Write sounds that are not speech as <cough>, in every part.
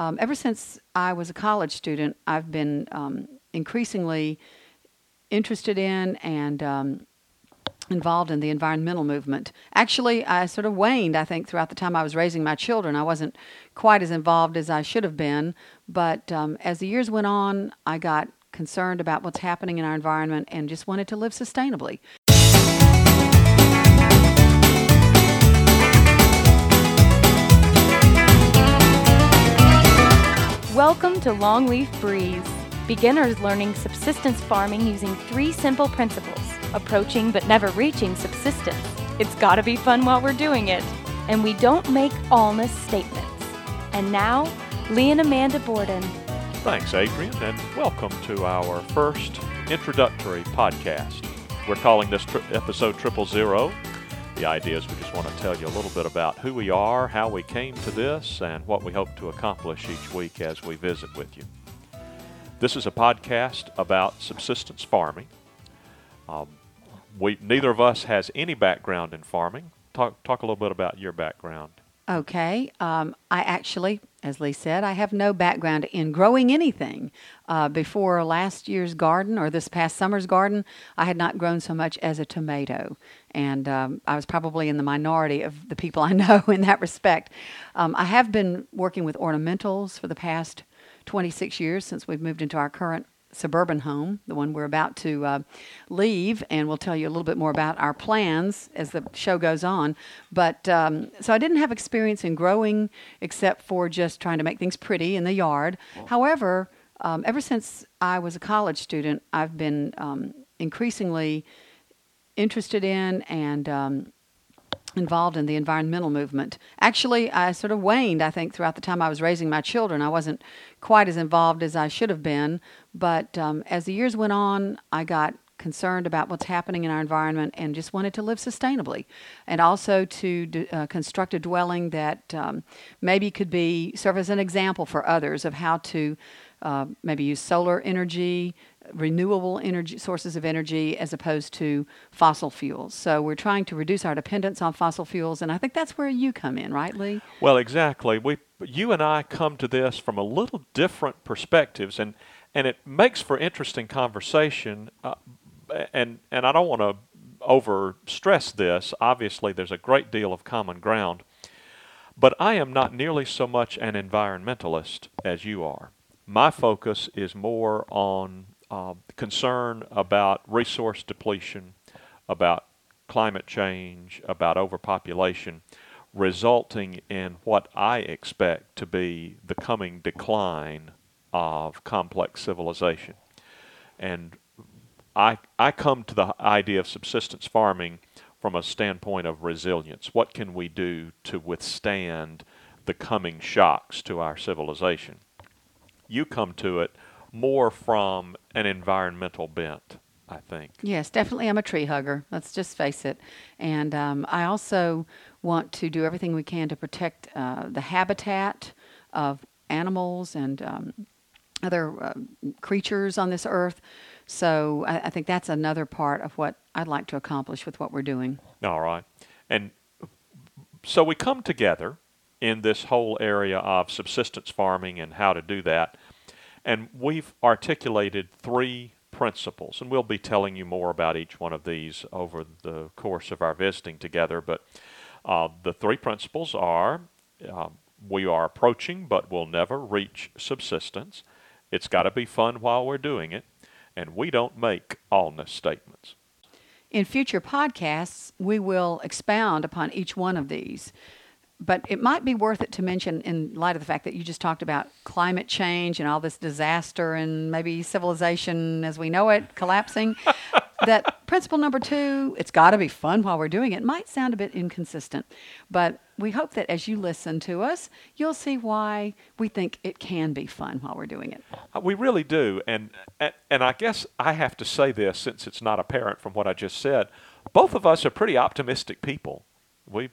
um, ever since I was a college student, I've been um, increasingly interested in and um, involved in the environmental movement. Actually, I sort of waned, I think, throughout the time I was raising my children. I wasn't quite as involved as I should have been. But um, as the years went on, I got concerned about what's happening in our environment and just wanted to live sustainably. Welcome to Longleaf Breeze. Beginners learning subsistence farming using three simple principles approaching but never reaching subsistence. It's gotta be fun while we're doing it. And we don't make allness statements. And now, Lee and Amanda Borden. Thanks, Adrian, and welcome to our first introductory podcast. We're calling this tri- episode Triple Zero. The idea is we just want to tell you a little bit about who we are, how we came to this, and what we hope to accomplish each week as we visit with you. This is a podcast about subsistence farming. Um, we neither of us has any background in farming. Talk talk a little bit about your background. Okay. Um, I actually, as Lee said, I have no background in growing anything. Uh, before last year's garden or this past summer's garden, I had not grown so much as a tomato. And um, I was probably in the minority of the people I <laughs> know in that respect. Um, I have been working with ornamentals for the past 26 years since we've moved into our current suburban home, the one we're about to uh, leave, and we'll tell you a little bit more about our plans as the show goes on. But um, so I didn't have experience in growing except for just trying to make things pretty in the yard. However, um, ever since I was a college student, I've been um, increasingly interested in and um, involved in the environmental movement. Actually, I sort of waned, I think, throughout the time I was raising my children. I wasn't quite as involved as I should have been. But um, as the years went on, I got concerned about what's happening in our environment and just wanted to live sustainably and also to d- uh, construct a dwelling that um, maybe could be serve as an example for others of how to uh, maybe use solar energy renewable energy sources of energy as opposed to fossil fuels. So we're trying to reduce our dependence on fossil fuels, and I think that's where you come in, right, Lee? Well, exactly. We, you and I come to this from a little different perspectives, and and it makes for interesting conversation. Uh, and and I don't want to over stress this. Obviously, there's a great deal of common ground, but I am not nearly so much an environmentalist as you are. My focus is more on uh, concern about resource depletion, about climate change, about overpopulation, resulting in what I expect to be the coming decline of complex civilization. And I, I come to the idea of subsistence farming from a standpoint of resilience. What can we do to withstand the coming shocks to our civilization? You come to it more from an environmental bent, I think. Yes, definitely. I'm a tree hugger. Let's just face it. And um, I also want to do everything we can to protect uh, the habitat of animals and um, other uh, creatures on this earth. So I, I think that's another part of what I'd like to accomplish with what we're doing. All right. And so we come together in this whole area of subsistence farming and how to do that. And we've articulated three principles, and we'll be telling you more about each one of these over the course of our visiting together. But uh, the three principles are uh, we are approaching but will never reach subsistence. It's got to be fun while we're doing it, and we don't make allness statements. In future podcasts, we will expound upon each one of these but it might be worth it to mention in light of the fact that you just talked about climate change and all this disaster and maybe civilization as we know it collapsing <laughs> that principle number two it's got to be fun while we're doing it might sound a bit inconsistent but we hope that as you listen to us you'll see why we think it can be fun while we're doing it uh, we really do and and i guess i have to say this since it's not apparent from what i just said both of us are pretty optimistic people we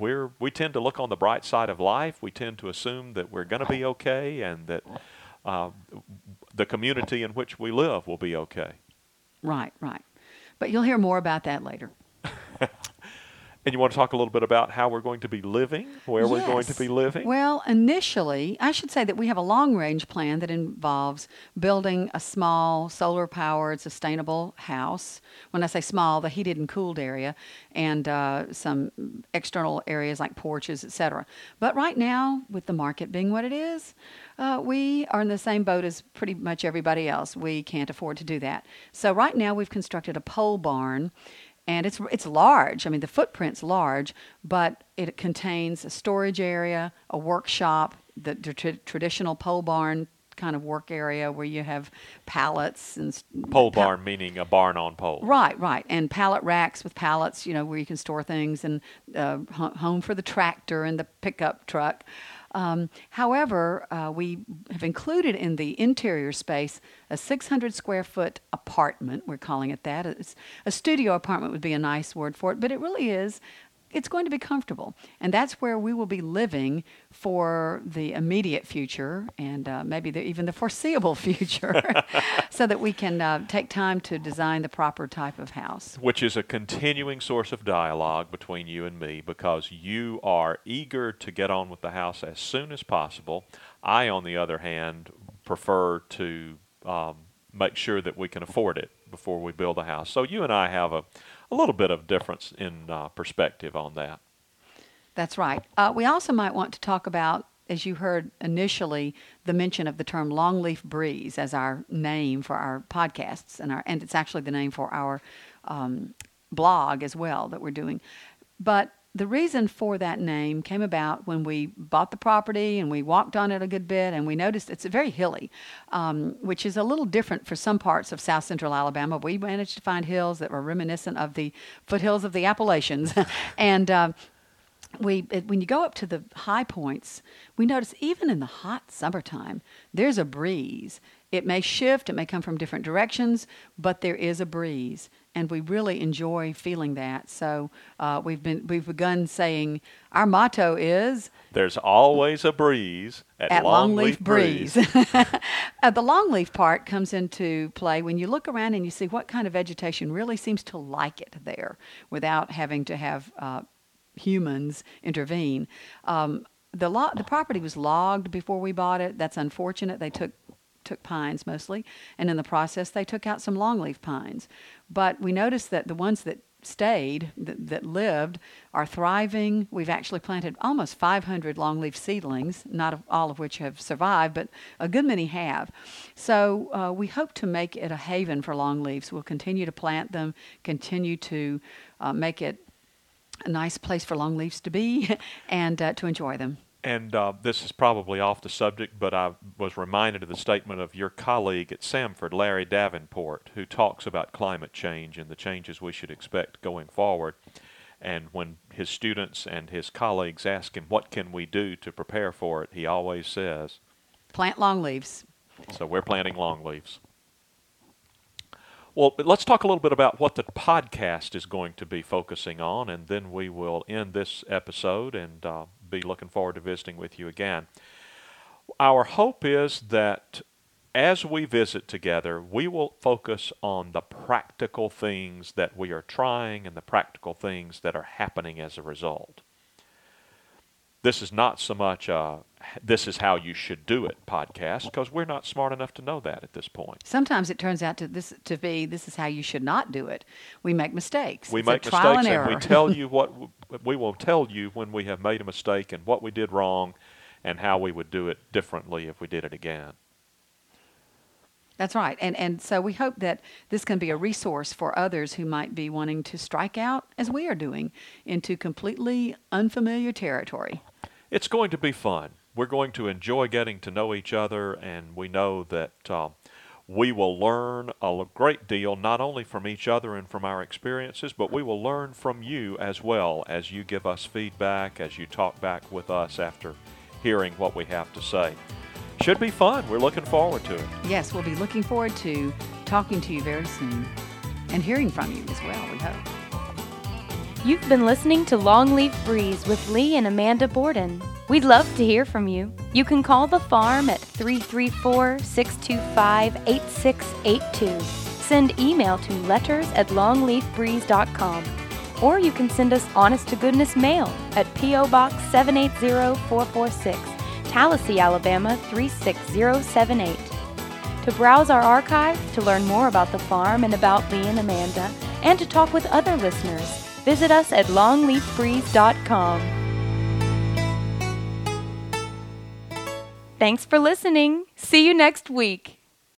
we're we tend to look on the bright side of life. We tend to assume that we're going to be okay and that uh, the community in which we live will be okay. Right, right. But you'll hear more about that later. And you want to talk a little bit about how we're going to be living, where we're going to be living? Well, initially, I should say that we have a long range plan that involves building a small solar powered sustainable house. When I say small, the heated and cooled area and uh, some external areas like porches, etc. But right now, with the market being what it is, uh, we are in the same boat as pretty much everybody else. We can't afford to do that. So right now, we've constructed a pole barn and it's it's large. I mean, the footprint's large, but it contains a storage area, a workshop, the, the tra- traditional pole barn kind of work area where you have pallets and Pole barn meaning a barn on poles. Right, right, and pallet racks with pallets, you know, where you can store things, and uh, ho- home for the tractor and the pickup truck. Um, however, uh, we have included in the interior space a 600 square foot apartment. We're calling it that. It's, a studio apartment would be a nice word for it, but it really is. It's going to be comfortable, and that's where we will be living for the immediate future and uh, maybe the, even the foreseeable <laughs> future, <laughs> so that we can uh, take time to design the proper type of house. which is a continuing source of dialogue between you and me because you are eager to get on with the house as soon as possible. I, on the other hand, prefer to um, make sure that we can afford it before we build a house. So you and I have a, a little bit of difference in uh, perspective on that. That's right. Uh, we also might want to talk about, as you heard initially, the mention of the term longleaf breeze as our name for our podcasts, and our and it's actually the name for our um, blog as well that we're doing. But the reason for that name came about when we bought the property and we walked on it a good bit, and we noticed it's very hilly, um, which is a little different for some parts of south central Alabama. We managed to find hills that were reminiscent of the foothills of the Appalachians, <laughs> and uh, we it, when you go up to the high points, we notice even in the hot summertime, there's a breeze. It may shift, it may come from different directions, but there is a breeze, and we really enjoy feeling that. So uh, we've been we've begun saying our motto is There's always a breeze at, at Longleaf Longleaf Breeze. <laughs> uh, the longleaf part comes into play when you look around and you see what kind of vegetation really seems to like it there without having to have uh, humans intervene. Um, the, lo- the property was logged before we bought it. That's unfortunate. They took took pines mostly, and in the process they took out some longleaf pines. But we noticed that the ones that stayed, that, that lived, are thriving. We've actually planted almost 500 longleaf seedlings, not all of which have survived, but a good many have. So uh, we hope to make it a haven for longleaves. We'll continue to plant them, continue to uh, make it a nice place for longleaves to be <laughs> and uh, to enjoy them. And uh, this is probably off the subject, but I was reminded of the statement of your colleague at Samford, Larry Davenport, who talks about climate change and the changes we should expect going forward. And when his students and his colleagues ask him, What can we do to prepare for it? he always says, Plant long leaves. So we're planting long leaves. Well, let's talk a little bit about what the podcast is going to be focusing on, and then we will end this episode and uh, be looking forward to visiting with you again. Our hope is that as we visit together, we will focus on the practical things that we are trying and the practical things that are happening as a result. This is not so much a this is how you should do it podcast because we're not smart enough to know that at this point. Sometimes it turns out to this to be this is how you should not do it. We make mistakes. We It's make mistakes and, and, we tell <laughs> you what we will tell you when we have made a mistake and what we did wrong and how we would do it differently if we did it again. That's right. And and so we hope that this can be a resource for others who might be wanting to strike out as we are doing into completely unfamiliar territory. It's going to be fun. We're going to enjoy getting to know each other, and we know that uh, we will learn a great deal, not only from each other and from our experiences, but we will learn from you as well as you give us feedback, as you talk back with us after hearing what we have to say. Should be fun. We're looking forward to it. Yes, we'll be looking forward to talking to you very soon and hearing from you as well, we hope. You've been listening to Longleaf Breeze with Lee and Amanda Borden. We'd love to hear from you. You can call the farm at 334 625 8682. Send email to letters at longleafbreeze.com or you can send us honest to goodness mail at P.O. Box 780446, Tallassee, Alabama 36078. To browse our archive, to learn more about the farm and about Lee and Amanda, and to talk with other listeners, visit us at longleafbreeze.com. Thanks for listening. See you next week.